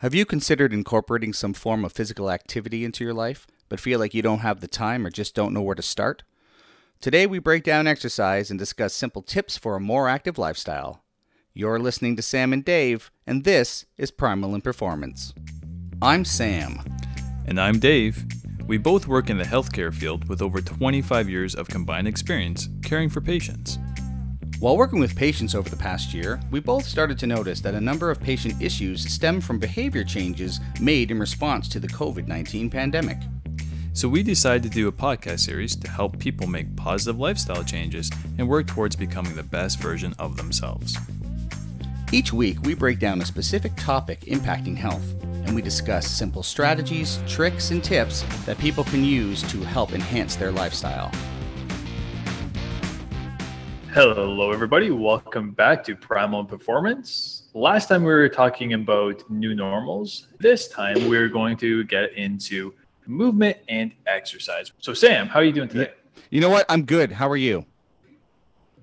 Have you considered incorporating some form of physical activity into your life, but feel like you don't have the time or just don't know where to start? Today, we break down exercise and discuss simple tips for a more active lifestyle. You're listening to Sam and Dave, and this is Primal in Performance. I'm Sam. And I'm Dave. We both work in the healthcare field with over 25 years of combined experience caring for patients. While working with patients over the past year, we both started to notice that a number of patient issues stem from behavior changes made in response to the COVID 19 pandemic. So we decided to do a podcast series to help people make positive lifestyle changes and work towards becoming the best version of themselves. Each week, we break down a specific topic impacting health, and we discuss simple strategies, tricks, and tips that people can use to help enhance their lifestyle. Hello, everybody. Welcome back to Primal Performance. Last time we were talking about new normals. This time we're going to get into movement and exercise. So, Sam, how are you doing today? You know what? I'm good. How are you?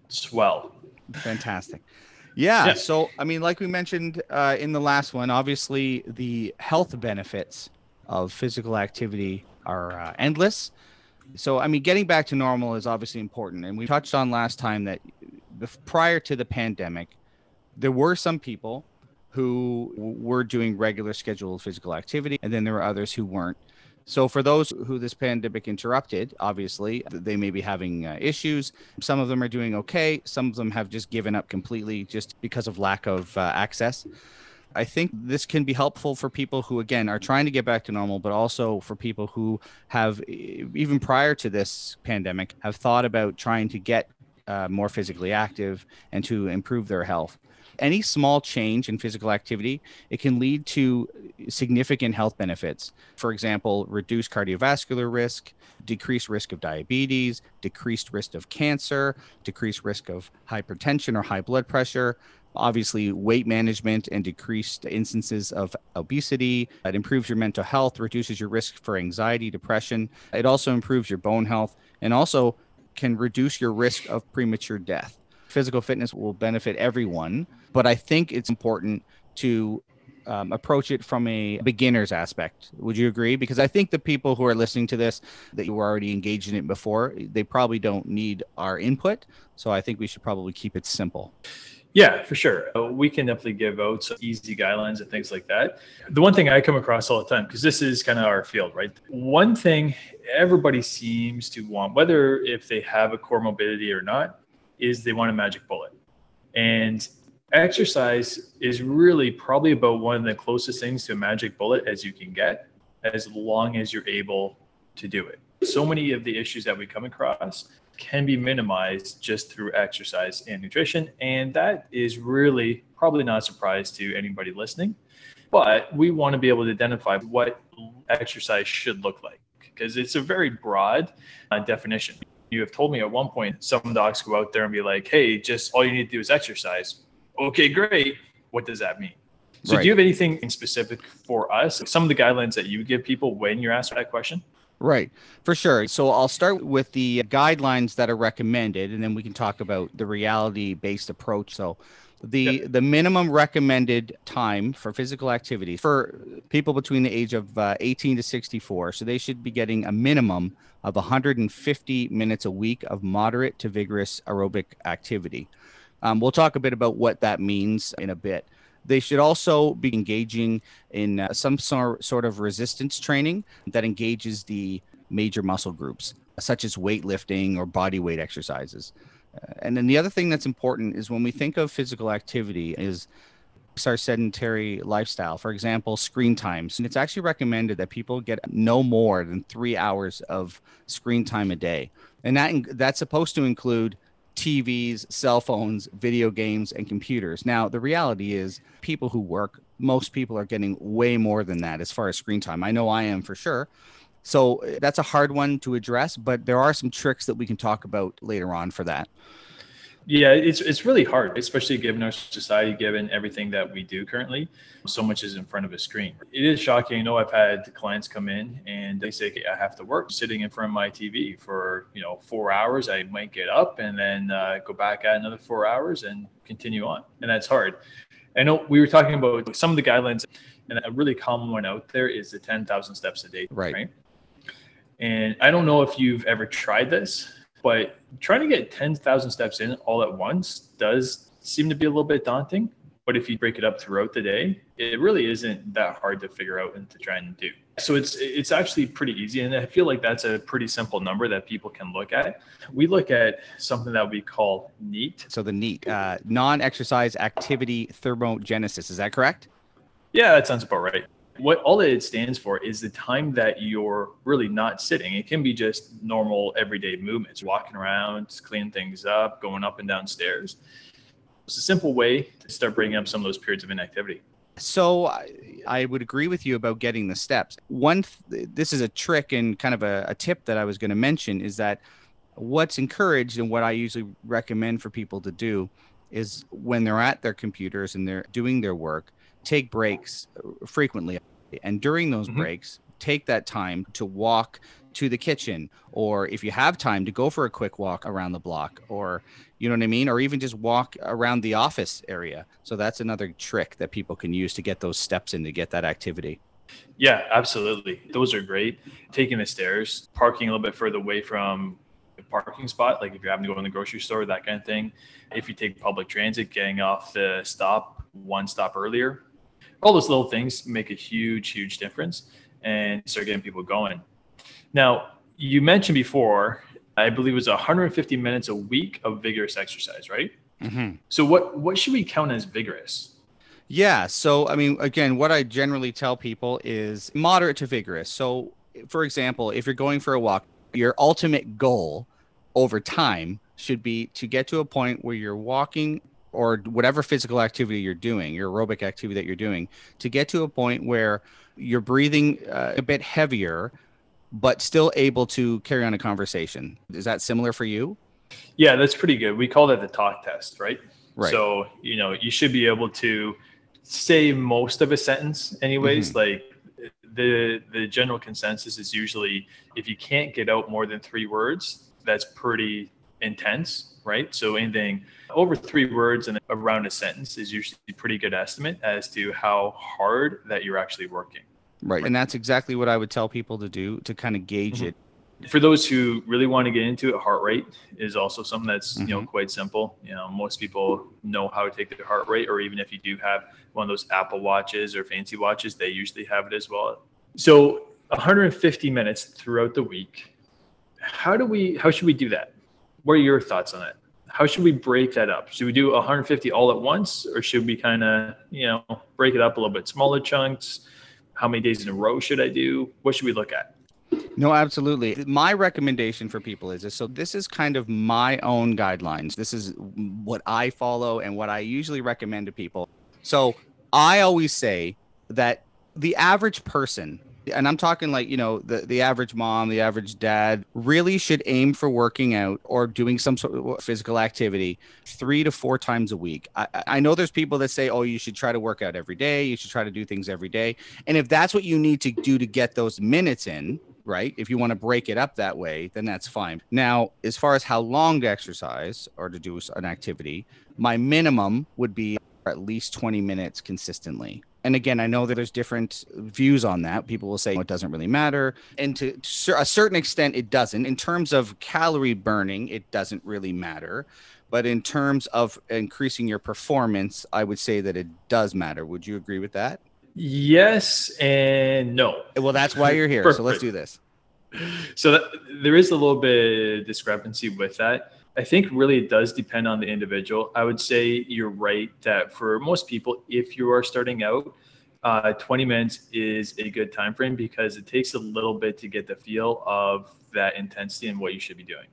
Swell. Fantastic. Yeah, Yeah. So, I mean, like we mentioned uh, in the last one, obviously the health benefits of physical activity are uh, endless. So, I mean, getting back to normal is obviously important. And we touched on last time that prior to the pandemic, there were some people who were doing regular scheduled physical activity, and then there were others who weren't. So, for those who this pandemic interrupted, obviously, they may be having uh, issues. Some of them are doing okay. Some of them have just given up completely just because of lack of uh, access. I think this can be helpful for people who, again, are trying to get back to normal, but also for people who have, even prior to this pandemic, have thought about trying to get uh, more physically active and to improve their health. Any small change in physical activity, it can lead to significant health benefits. For example, reduced cardiovascular risk, decreased risk of diabetes, decreased risk of cancer, decreased risk of hypertension or high blood pressure, obviously weight management and decreased instances of obesity. It improves your mental health, reduces your risk for anxiety, depression. It also improves your bone health and also can reduce your risk of premature death. Physical fitness will benefit everyone, but I think it's important to um, approach it from a beginner's aspect. Would you agree? Because I think the people who are listening to this that you were already engaged in it before, they probably don't need our input. So I think we should probably keep it simple. Yeah, for sure. Uh, We can definitely give out some easy guidelines and things like that. The one thing I come across all the time, because this is kind of our field, right? One thing everybody seems to want, whether if they have a core mobility or not, is they want a magic bullet. And exercise is really probably about one of the closest things to a magic bullet as you can get, as long as you're able to do it. So many of the issues that we come across can be minimized just through exercise and nutrition. And that is really probably not a surprise to anybody listening. But we want to be able to identify what exercise should look like because it's a very broad uh, definition. You have told me at one point some docs go out there and be like, hey, just all you need to do is exercise. Okay, great. What does that mean? So, Right. do you have anything in specific for us? Some of the guidelines that you give people when you're asked that question? Right, for sure. So I'll start with the guidelines that are recommended, and then we can talk about the reality-based approach. So, the Yep. the minimum recommended time for physical activity for people between the age of uh, 18 to 64, so they should be getting a minimum of 150 minutes a week of moderate to vigorous aerobic activity. Um, we'll talk a bit about what that means in a bit. They should also be engaging in uh, some sor- sort of resistance training that engages the major muscle groups, such as weightlifting or body weight exercises. Uh, and then the other thing that's important is when we think of physical activity is our sedentary lifestyle. For example, screen times. And it's actually recommended that people get no more than three hours of screen time a day. And that that's supposed to include TVs, cell phones, video games, and computers. Now, the reality is, people who work, most people are getting way more than that as far as screen time. I know I am for sure. So that's a hard one to address, but there are some tricks that we can talk about later on for that. Yeah, it's it's really hard, especially given our society, given everything that we do currently. So much is in front of a screen. It is shocking. I know, I've had clients come in and they say, "Okay, I have to work sitting in front of my TV for you know four hours. I might get up and then uh, go back at another four hours and continue on, and that's hard. I know we were talking about some of the guidelines, and a really common one out there is the 10,000 steps a day. Right. right? And I don't know if you've ever tried this, but trying to get 10,000 steps in all at once does seem to be a little bit daunting. But if you break it up throughout the day, it really isn't that hard to figure out and to try and do. So it's it's actually pretty easy, and I feel like that's a pretty simple number that people can look at. We look at something that we call NEAT. So the NEAT, uh, non-exercise activity thermogenesis, is that correct? Yeah, that sounds about right. What all it stands for is the time that you're really not sitting. It can be just normal everyday movements, walking around, cleaning things up, going up and down stairs. It's a simple way to start breaking up some of those periods of inactivity. So I, I would agree with you about getting the steps. One, th- this is a trick and kind of a, a tip that I was going to mention is that what's encouraged and what I usually recommend for people to do is when they're at their computers and they're doing their work, take breaks uh, frequently. And during those Mhm. breaks, take that time to walk to the kitchen, or if you have time, to go for a quick walk around the block, or you know what I mean? Or even just walk around the office area. So that's another trick that people can use to get those steps in to get that activity. Yeah, absolutely. Those are great. Taking the stairs, parking a little bit further away from the parking spot, like if you're having to go in the grocery store, that kind of thing. If you take public transit, getting off the stop one stop earlier, all those little things make a huge, huge difference and start getting people going. Now, you mentioned before, I believe it was 150 minutes a week of vigorous exercise, right? Mm-hmm. So what what should we count as vigorous? Yeah. So, I mean, again, what I generally tell people is moderate to vigorous. So, for example, if you're going for a walk, your ultimate goal over time should be to get to a point where you're walking or whatever physical activity you're doing, your aerobic activity that you're doing, to get to a point where you're breathing uh, a bit heavier, but still able to carry on a conversation. Is that similar for you? Yeah, that's pretty good. We call that the talk test, right? Right. So, you know, you should be able to say most of a sentence anyways. Like the the general consensus is usually if you can't get out more than 3 words, that's pretty intense, right? So anything over 3 words and around a sentence is usually a pretty good estimate as to how hard that you're actually working. Right. And that's exactly what I would tell people to do to kind of gauge Mhm. it. for those who really want to get into it, heart rate is also something that's you know Mhm. quite simple. You know, most people know how to take their heart rate, or even if you do have one of those Apple watches or fancy watches, they usually have it as well. So 150 minutes throughout the week. How do we? How should we do that? What are your thoughts on that? How should we break that up? Should we do 150 all at once, or should we kind of you know break it up a little bit smaller chunks? How many days in a row should I do? What should we look at? No, absolutely. My recommendation for people is this. So this is kind of my own guidelines. This is what I follow and what I usually recommend to people. So I always say that the average person, and I'm talking like, you know, the, the average mom, the average dad, really should aim for working out or doing some sort of physical activity three to four times a week. I, I know there's people that say, oh, you should try to work out every day. You should try to do things every day. And if that's what you need to do to get those minutes in, right? If you want to break it up that way, then that's fine. Now, as far as how long to exercise or to do an activity, my minimum would be at least 20 minutes consistently. And again, I know that there's different views on that. People will say oh, it doesn't really matter. And to a certain extent, it doesn't. In terms of calorie burning, it doesn't really matter. But in terms of increasing your performance, I would say that it does matter. Would you agree with that? Yes and no. Well, that's why you're here. So let's do this. So that, there is a little bit of discrepancy with that. I think really it does depend on the individual. I would say you're right that for most people, if you are starting out, uh, 20 minutes is a good time frame because it takes a little bit to get the feel of that intensity and what you should be doing.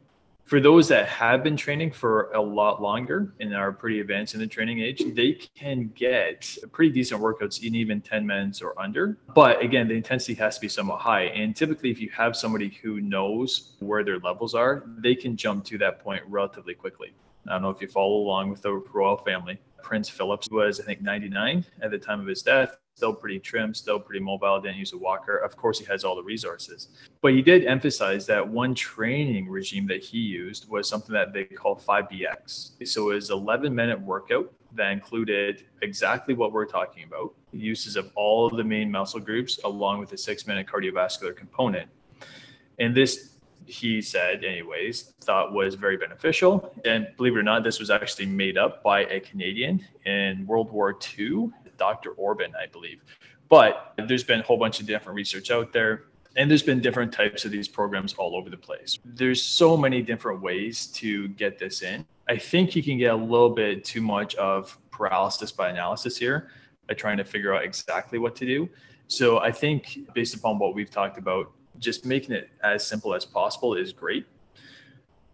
For those that have been training for a lot longer and are pretty advanced in the training age, they can get pretty decent workouts in even 10 minutes or under. But again, the intensity has to be somewhat high. And typically, if you have somebody who knows where their levels are, they can jump to that point relatively quickly. I don't know if you follow along with the royal family. Prince Philip was, I think, 99 at the time of his death. Still pretty trim, still pretty mobile, didn't use a walker. Of course, he has all the resources. But he did emphasize that one training regime that he used was something that they call 5BX. So it was 11 minute workout that included exactly what we're talking about uses of all of the main muscle groups along with a six minute cardiovascular component. And this, he said, anyways, thought was very beneficial. And believe it or not, this was actually made up by a Canadian in World War II, Dr. Orban, I believe. But there's been a whole bunch of different research out there and there's been different types of these programs all over the place. There's so many different ways to get this in. I think you can get a little bit too much of paralysis by analysis here by trying to figure out exactly what to do. So I think based upon what we've talked about, just making it as simple as possible is great.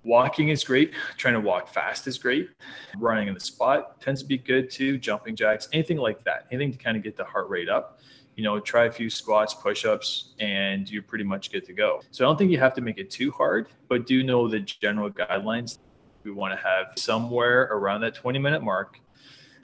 Walking is great. Trying to walk fast is great. Running in the spot tends to be good too. Jumping jacks, anything like that, anything to kind of get the heart rate up you know, try a few squats, push ups, and you're pretty much good to go. So I don't think you have to make it too hard, but do know the general guidelines. We want to have somewhere around that 20 minute mark.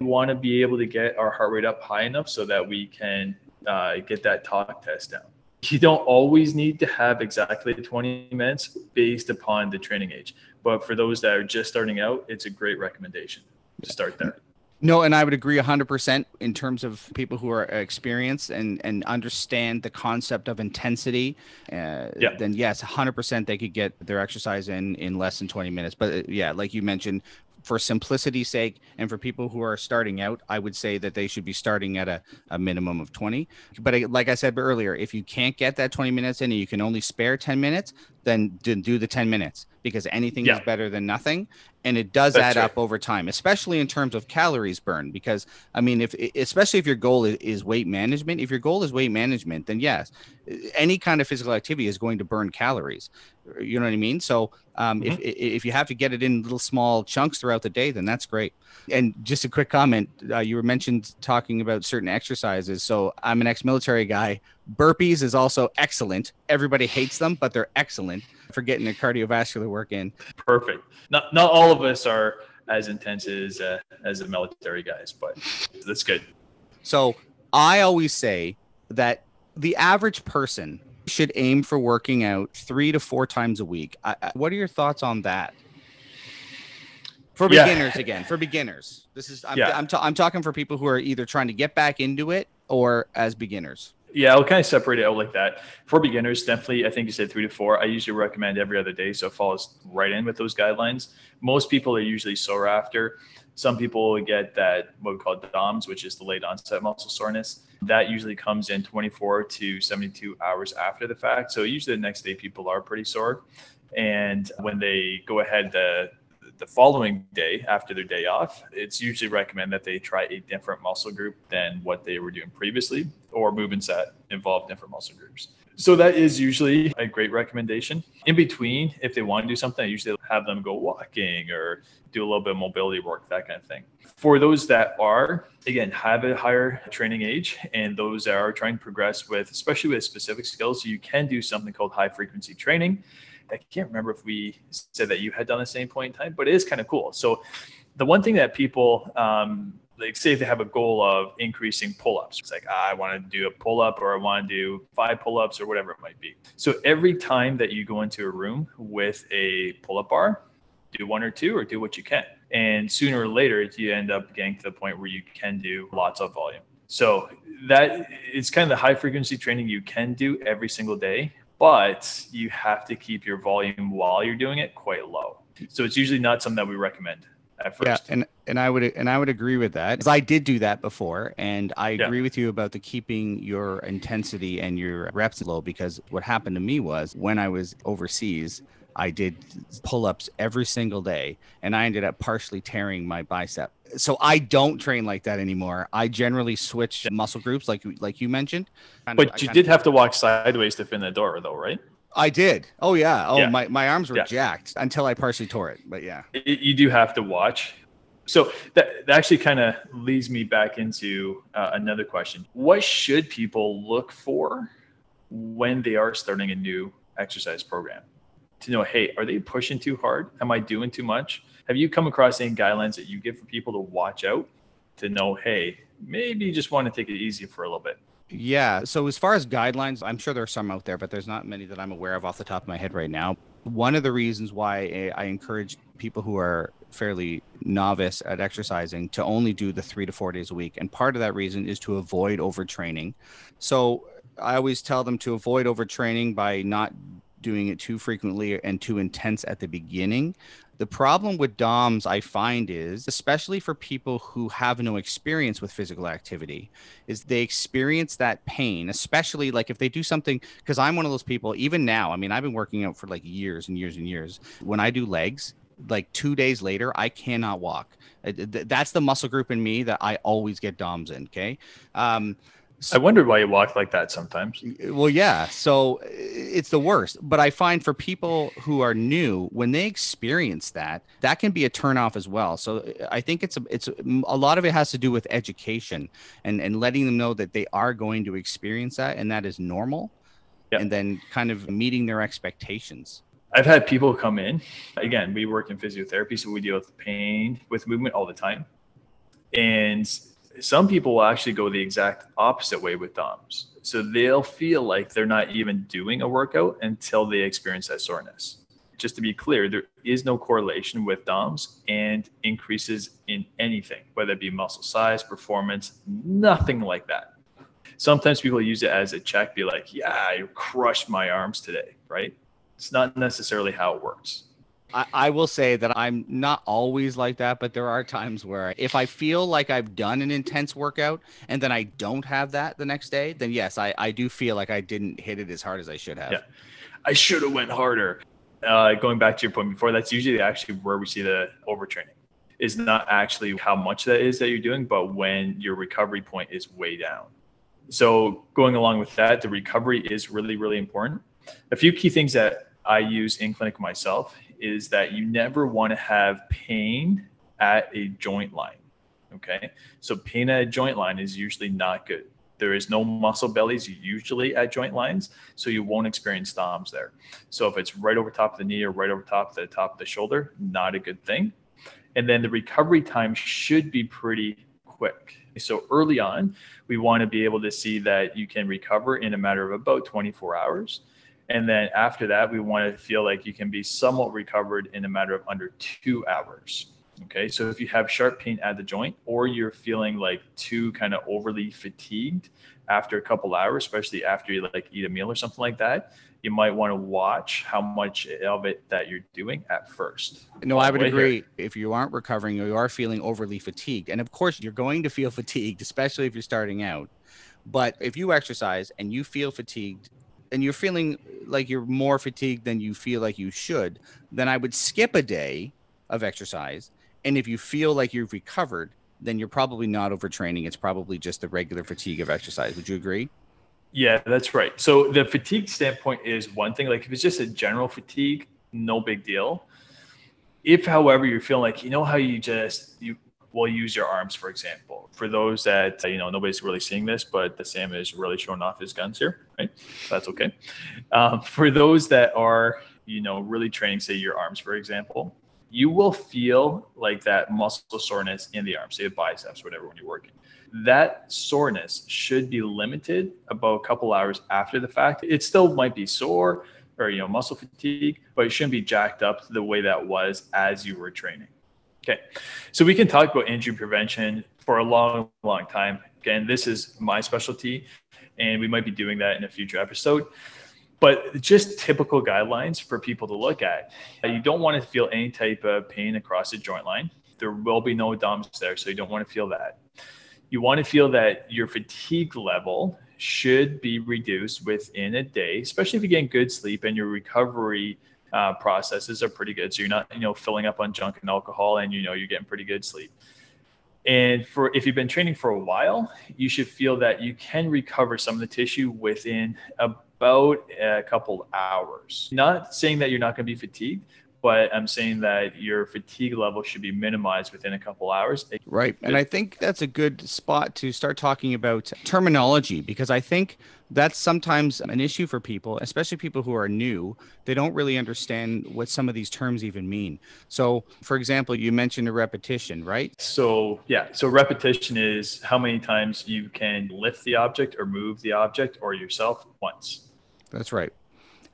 We want to be able to get our heart rate up high enough so that we can uh, get that talk test down. You don't always need to have exactly 20 minutes based upon the training age. But for those that are just starting out, it's a great recommendation to start there. No, and I would agree 100% in terms of people who are experienced and, and understand the concept of intensity. Uh, yeah. Then, yes, 100% they could get their exercise in in less than 20 minutes. But uh, yeah, like you mentioned, for simplicity's sake and for people who are starting out, I would say that they should be starting at a, a minimum of 20. But uh, like I said earlier, if you can't get that 20 minutes in and you can only spare 10 minutes, then do the 10 minutes because anything yeah. is better than nothing and it does That's add up over time especially in terms of calories burned because i mean if especially if your goal is, weight management if your goal is weight management then yes any kind of physical activity is going to burn calories you know what i mean so um, mm-hmm. if, if you have to get it in little small chunks throughout the day then that's great and just a quick comment uh, you were mentioned talking about certain exercises so i'm an ex-military guy burpees is also excellent everybody hates them but they're excellent for getting the cardiovascular work in. Perfect. Not not all of us are as intense as uh, as the military guys, but that's good. So I always say that the average person should aim for working out three to four times a week. I, I, what are your thoughts on that? For beginners, yeah. again, for beginners, this is I'm yeah. I'm, ta- I'm talking for people who are either trying to get back into it or as beginners. Yeah, I'll kind of separate it out like that. For beginners, definitely, I think you said three to four. I usually recommend every other day, so it falls right in with those guidelines. Most people are usually sore after. Some people get that what we call DOMS, which is the late onset muscle soreness. That usually comes in 24 to 72 hours after the fact. So usually the next day people are pretty sore. And when they go ahead to the following day after their day off, it's usually recommend that they try a different muscle group than what they were doing previously or movements that involve different muscle groups. So that is usually a great recommendation. In between, if they want to do something, I usually have them go walking or do a little bit of mobility work, that kind of thing. For those that are, again, have a higher training age and those that are trying to progress with, especially with specific skills, you can do something called high frequency training. I can't remember if we said that you had done the same point in time, but it is kind of cool. So the one thing that people um, like say if they have a goal of increasing pull-ups. It's like i want to do a pull-up or i want to do five pull-ups or whatever it might be. So every time that you go into a room with a pull-up bar do one or two or do what you can. And sooner or later you end up getting to the point where you can do lots of volume. So that it's kind of the high frequency training you can do every single day but you have to keep your volume while you're doing it quite low. So it's usually not something that we recommend at first. Yeah, and and I would and I would agree with that because I did do that before, and I agree yeah. with you about the keeping your intensity and your reps low because what happened to me was when I was overseas. I did pull ups every single day and I ended up partially tearing my bicep. So I don't train like that anymore. I generally switch muscle groups like like you mentioned. Kind but of, you did of, have to walk sideways to fin the door though, right? I did. Oh yeah. Oh yeah. my my arms were yeah. jacked until I partially tore it. But yeah. You do have to watch. So that, that actually kind of leads me back into uh, another question. What should people look for when they are starting a new exercise program? To know, hey, are they pushing too hard? Am I doing too much? Have you come across any guidelines that you give for people to watch out to know, hey, maybe you just want to take it easy for a little bit? Yeah. So as far as guidelines, I'm sure there are some out there, but there's not many that I'm aware of off the top of my head right now. One of the reasons why I encourage people who are fairly novice at exercising to only do the three to four days a week. And part of that reason is to avoid overtraining. So I always tell them to avoid overtraining by not doing it too frequently and too intense at the beginning. The problem with DOMs, I find, is especially for people who have no experience with physical activity, is they experience that pain, especially like if they do something. Because I'm one of those people, even now, I mean, I've been working out for like years and years and years. When I do legs, like two days later, I cannot walk. That's the muscle group in me that I always get DOMs in. Okay. Um, I wondered why you walk like that sometimes. Well, yeah. So it's the worst. But I find for people who are new, when they experience that, that can be a turnoff as well. So I think it's a, it's a, a lot of it has to do with education and and letting them know that they are going to experience that and that is normal, yep. and then kind of meeting their expectations. I've had people come in. Again, we work in physiotherapy, so we deal with pain with movement all the time, and some people will actually go the exact opposite way with DOMs. So they'll feel like they're not even doing a workout until they experience that soreness. Just to be clear, there is no correlation with DOMs and increases in anything, whether it be muscle size, performance, nothing like that. Sometimes people use it as a check, be like, yeah, I crushed my arms today, right? It's not necessarily how it works. I, I, will say that I'm not always like that, but there are times where if I feel like I've done an intense workout and then I don't have that the next day, then yes, I, I do feel like I didn't hit it as hard as I should have. Yeah. I should have went harder. Uh, going back to your point before, that's usually actually where we see the overtraining is not actually how much that is that you're doing, but when your recovery point is way down. So going along with that, the recovery is really, really important. A few key things that I use in clinic myself is that you never want to have pain at a joint line. Okay. So pain at a joint line is usually not good. There is no muscle bellies usually at joint lines, so you won't experience DOMs there. So if it's right over top of the knee or right over top of the top of the shoulder, not a good thing. And then the recovery time should be pretty quick. So early on, we want to be able to see that you can recover in a matter of about 24 hours. And then after that, we want to feel like you can be somewhat recovered in a matter of under two hours. Okay. So if you have sharp pain at the joint or you're feeling like too kind of overly fatigued after a couple hours, especially after you like eat a meal or something like that, you might want to watch how much of it that you're doing at first. No, I would agree. Here. If you aren't recovering or you are feeling overly fatigued, and of course you're going to feel fatigued, especially if you're starting out. But if you exercise and you feel fatigued and you're feeling like you're more fatigued than you feel like you should, then I would skip a day of exercise. And if you feel like you've recovered, then you're probably not overtraining. It's probably just the regular fatigue of exercise. Would you agree? Yeah, that's right. So the fatigue standpoint is one thing. Like if it's just a general fatigue, no big deal. If, however, you're feeling like you know how you just you will use your arms, for example. For those that, you know, nobody's really seeing this, but the Sam is really showing off his guns here, right? That's okay. Um, for those that are, you know, really training, say your arms, for example, you will feel like that muscle soreness in the arms, say biceps, whatever, when you're working. That soreness should be limited about a couple hours after the fact. It still might be sore or, you know, muscle fatigue, but it shouldn't be jacked up the way that was as you were training. Okay, so we can talk about injury prevention for a long, long time. Again, this is my specialty, and we might be doing that in a future episode. But just typical guidelines for people to look at. You don't want to feel any type of pain across the joint line. There will be no DOMs there, so you don't want to feel that. You want to feel that your fatigue level should be reduced within a day, especially if you're getting good sleep and your recovery uh, processes are pretty good. So you're not, you know, filling up on junk and alcohol, and you know you're getting pretty good sleep. And for if you've been training for a while, you should feel that you can recover some of the tissue within about a couple hours. Not saying that you're not going to be fatigued, but I'm saying that your fatigue level should be minimized within a couple hours. Right. And I think that's a good spot to start talking about terminology because I think that's sometimes an issue for people, especially people who are new. They don't really understand what some of these terms even mean. So, for example, you mentioned a repetition, right? So, yeah. So, repetition is how many times you can lift the object or move the object or yourself once. That's right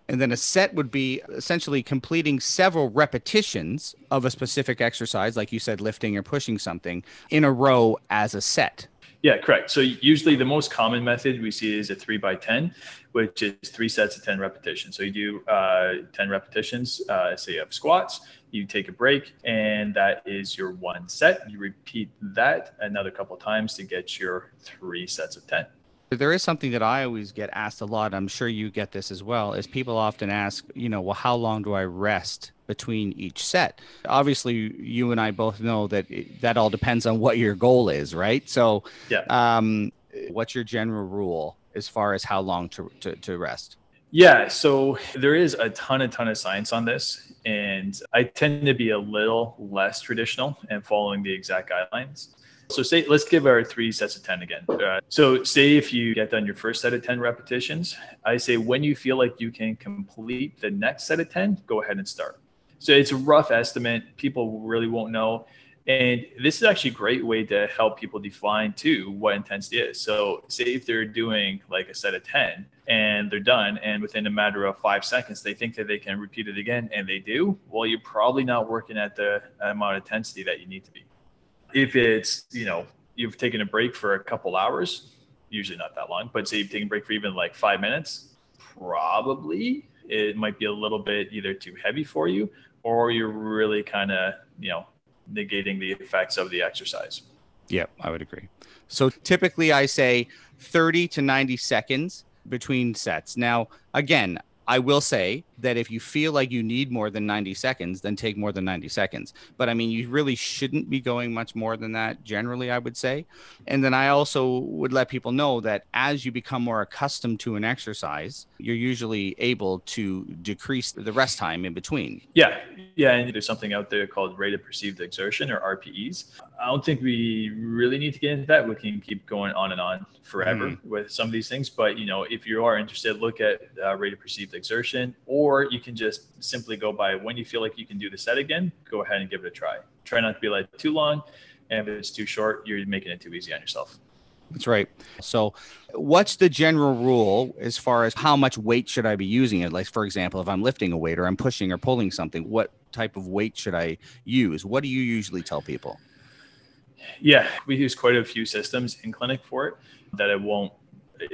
And then a set would be essentially completing several repetitions of a specific exercise, like you said, lifting or pushing something in a row as a set. Yeah, correct. So usually the most common method we see is a three by 10, which is three sets of 10 repetitions. So you do uh, 10 repetitions, uh, say have squats, you take a break, and that is your one set. You repeat that another couple times to get your three sets of 10. There is something that I always get asked a lot. I'm sure you get this as well. Is people often ask, you know, well, how long do I rest between each set? Obviously, you and I both know that that all depends on what your goal is, right? So, yeah. Um, what's your general rule as far as how long to, to, to rest? Yeah, so there is a ton, a ton of science on this, and I tend to be a little less traditional and following the exact guidelines. So say, let's give our three sets of 10 again. Uh, so say if you get done your first set of 10 repetitions, I say when you feel like you can complete the next set of 10, go ahead and start. So it's a rough estimate. People really won't know. And this is actually a great way to help people define too what intensity is. So say if they're doing like a set of 10 and they're done and within a matter of five seconds, they think that they can repeat it again and they do, well, you're probably not working at the amount of intensity that you need to be if it's you know you've taken a break for a couple hours usually not that long but say you've taken a break for even like five minutes probably it might be a little bit either too heavy for you or you're really kind of you know negating the effects of the exercise. Yeah i would agree. So typically i say 30 to 90 seconds between sets. Now again I will say that if you feel like you need more than 90 seconds, then take more than 90 seconds. But I mean, you really shouldn't be going much more than that, generally, I would say. And then I also would let people know that as you become more accustomed to an exercise, you're usually able to decrease the rest time in between. Yeah. Yeah. And there's something out there called rate of perceived exertion or RPEs. I don't think we really need to get into that. We can keep going on and on forever mm. with some of these things. But, you know, if you are interested, look at uh, rate of perceived exertion, or you can just simply go by when you feel like you can do the set again, go ahead and give it a try. Try not to be like too long. And if it's too short, you're making it too easy on yourself. That's right. So, what's the general rule as far as how much weight should I be using it? Like, for example, if I'm lifting a weight or I'm pushing or pulling something, what type of weight should I use? What do you usually tell people? Yeah, we use quite a few systems in clinic for it that I won't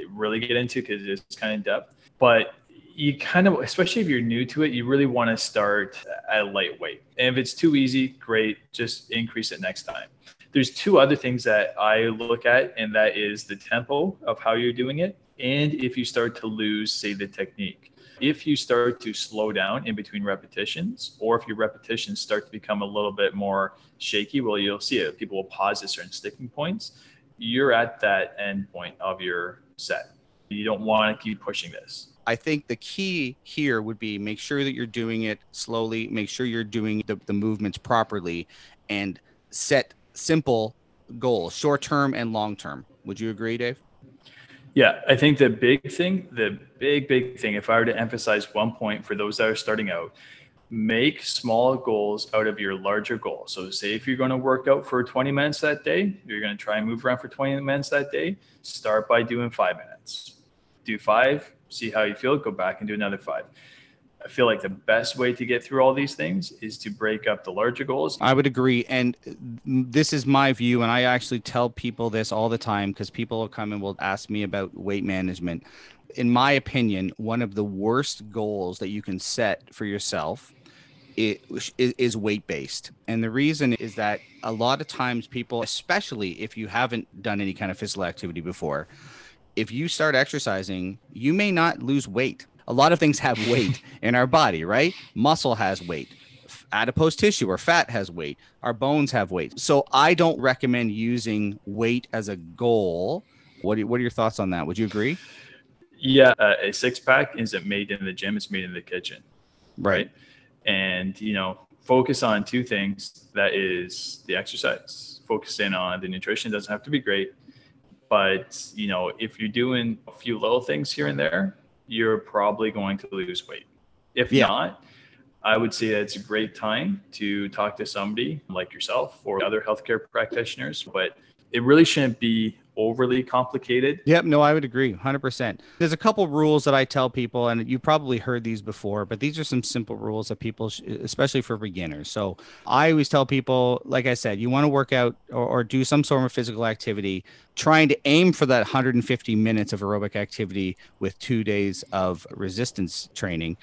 really get into because it's kind of depth. But you kind of, especially if you're new to it, you really want to start at lightweight. And if it's too easy, great, just increase it next time. There's two other things that I look at, and that is the tempo of how you're doing it. And if you start to lose, say, the technique. If you start to slow down in between repetitions, or if your repetitions start to become a little bit more shaky, well, you'll see it. People will pause at certain sticking points. You're at that end point of your set. You don't want to keep pushing this. I think the key here would be make sure that you're doing it slowly, make sure you're doing the, the movements properly, and set simple goals, short term and long term. Would you agree, Dave? Yeah, I think the big thing, the big, big thing, if I were to emphasize one point for those that are starting out, make small goals out of your larger goal. So, say if you're going to work out for 20 minutes that day, you're going to try and move around for 20 minutes that day, start by doing five minutes. Do five, see how you feel, go back and do another five. I feel like the best way to get through all these things is to break up the larger goals. I would agree. And this is my view. And I actually tell people this all the time because people will come and will ask me about weight management. In my opinion, one of the worst goals that you can set for yourself is weight based. And the reason is that a lot of times people, especially if you haven't done any kind of physical activity before, if you start exercising, you may not lose weight. A lot of things have weight in our body, right? Muscle has weight. Adipose tissue or fat has weight. Our bones have weight. So I don't recommend using weight as a goal. What are, what are your thoughts on that? Would you agree? Yeah, uh, a six pack isn't made in the gym; it's made in the kitchen, right? And you know, focus on two things. That is the exercise. Focus in on the nutrition. Doesn't have to be great but you know, if you're doing a few little things here and there, you're probably going to lose weight. If yeah. not, I would say that it's a great time to talk to somebody like yourself or other healthcare practitioners. But it really shouldn't be overly complicated. Yep, no, I would agree 100%. There's a couple rules that I tell people, and you probably heard these before, but these are some simple rules that people, sh- especially for beginners. So I always tell people, like I said, you want to work out or, or do some sort of physical activity, trying to aim for that 150 minutes of aerobic activity with two days of resistance training,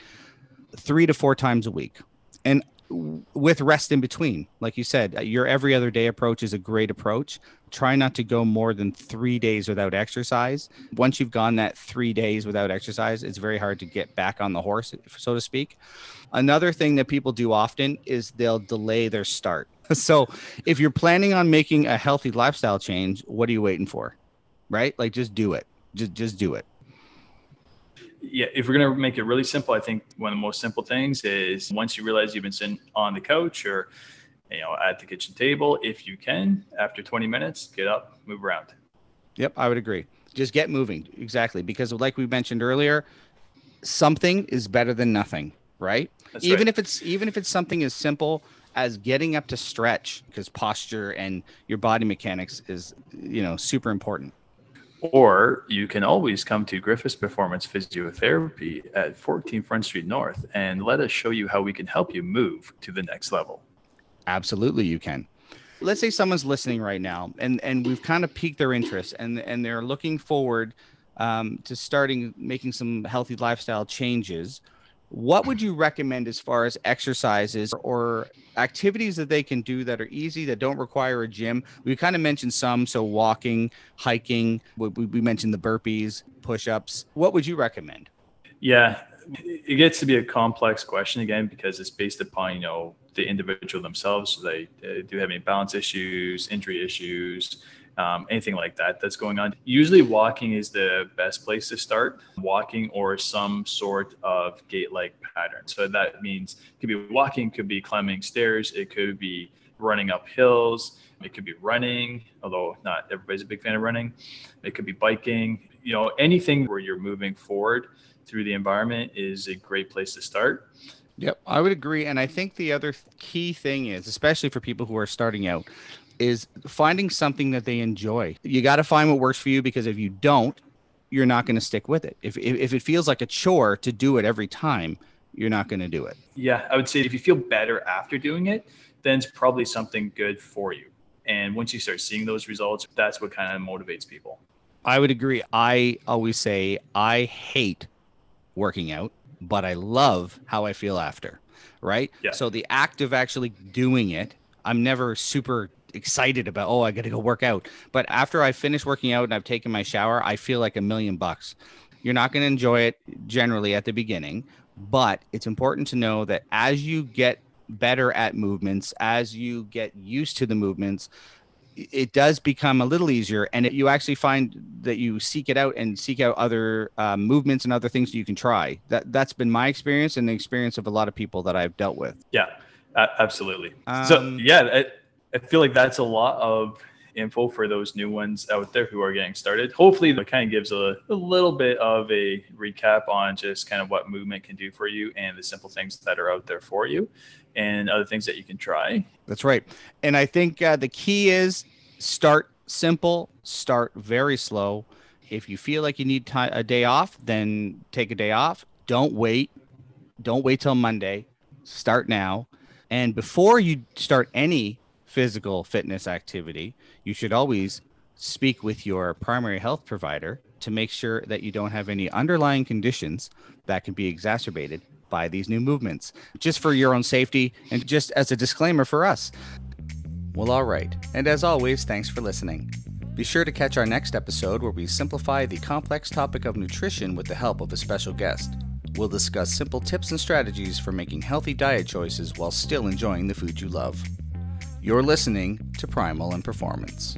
three to four times a week. And with rest in between. Like you said, uh, your every other day approach is a great approach. Try not to go more than three days without exercise. Once you've gone that three days without exercise, it's very hard to get back on the horse, so to speak. Another thing that people do often is they'll delay their start. So if you're planning on making a healthy lifestyle change, what are you waiting for? Right? Like just do it. Just just do it yeah, if we're gonna make it really simple, I think one of the most simple things is once you realize you've been sitting on the couch or you know at the kitchen table, if you can, after 20 minutes, get up, move around. Yep, I would agree. Just get moving. Exactly. Because like we mentioned earlier, something is better than nothing, right? That's even right. if it's even if it's something as simple as getting up to stretch because posture and your body mechanics is you know super important or you can always come to Griffiths Performance Physiotherapy at 14 Front Street North and let us show you how we can help you move to the next level. Absolutely, you can. Let's say someone's listening right now and, and we've kind of piqued their interest and, and they're looking forward um, to starting making some healthy lifestyle changes what would you recommend as far as exercises or activities that they can do that are easy that don't require a gym? We kind of mentioned some so walking hiking we, mentioned the burpees push-ups. What would you recommend? Yeah it gets to be a complex question again because it's based upon you know the individual themselves. They, they do have any balance issues injury issues um, anything like that that's going on. Usually, walking is the best place to start. Walking or some sort of gait-like pattern. So that means it could be walking, could be climbing stairs, it could be running up hills, it could be running, although not everybody's a big fan of running. It could be biking. You know, anything where you're moving forward through the environment is a great place to start. Yep, I would agree. And I think the other key thing is, especially for people who are starting out, is finding something that they enjoy. You got to find what works for you because if you don't, you're not going to stick with it. If, if, if it feels like a chore to do it every time, you're not going to do it. Yeah, I would say if you feel better after doing it, then it's probably something good for you. And once you start seeing those results, that's what kind of motivates people. I would agree. I always say I hate working out, but I love how I feel after. Right. Yeah. So the act of actually doing it, I'm never super excited about oh i gotta go work out. But after i finish working out and i've taken my shower i feel like a million bucks. You're not going to enjoy it generally at the beginning but it's important to know that as you get better at movements as you get used to the movements it does become a little easier and it, you actually find that you seek it out and seek out other uh, movements and other things you can try. That that's been my experience and the experience of a lot of people that i've dealt with. Yeah absolutely. Um, so yeah it, I feel like that's a lot of info for those new ones out there who are getting started. Hopefully, it kind of gives a, a, little bit of a recap on just kind of what movement can do for you and the simple things that are out there for you and other things that you can try. That's right. And I think uh, the key is start simple, start very slow. If you feel like you need a day off, then take a day off. Don't wait. Don't wait till Monday. Start now. And before you start any physical fitness activity, you should always speak with your primary health provider to make sure that you don't have any underlying conditions that can be exacerbated by these new movements, just for your own safety and just as a disclaimer for us. Well, all right. And as always, thanks for listening. Be sure to catch our next episode where we simplify the complex topic of nutrition with the help of a special guest. We'll discuss simple tips and strategies for making healthy diet choices while still enjoying the food you love. You're listening to Primal and Performance.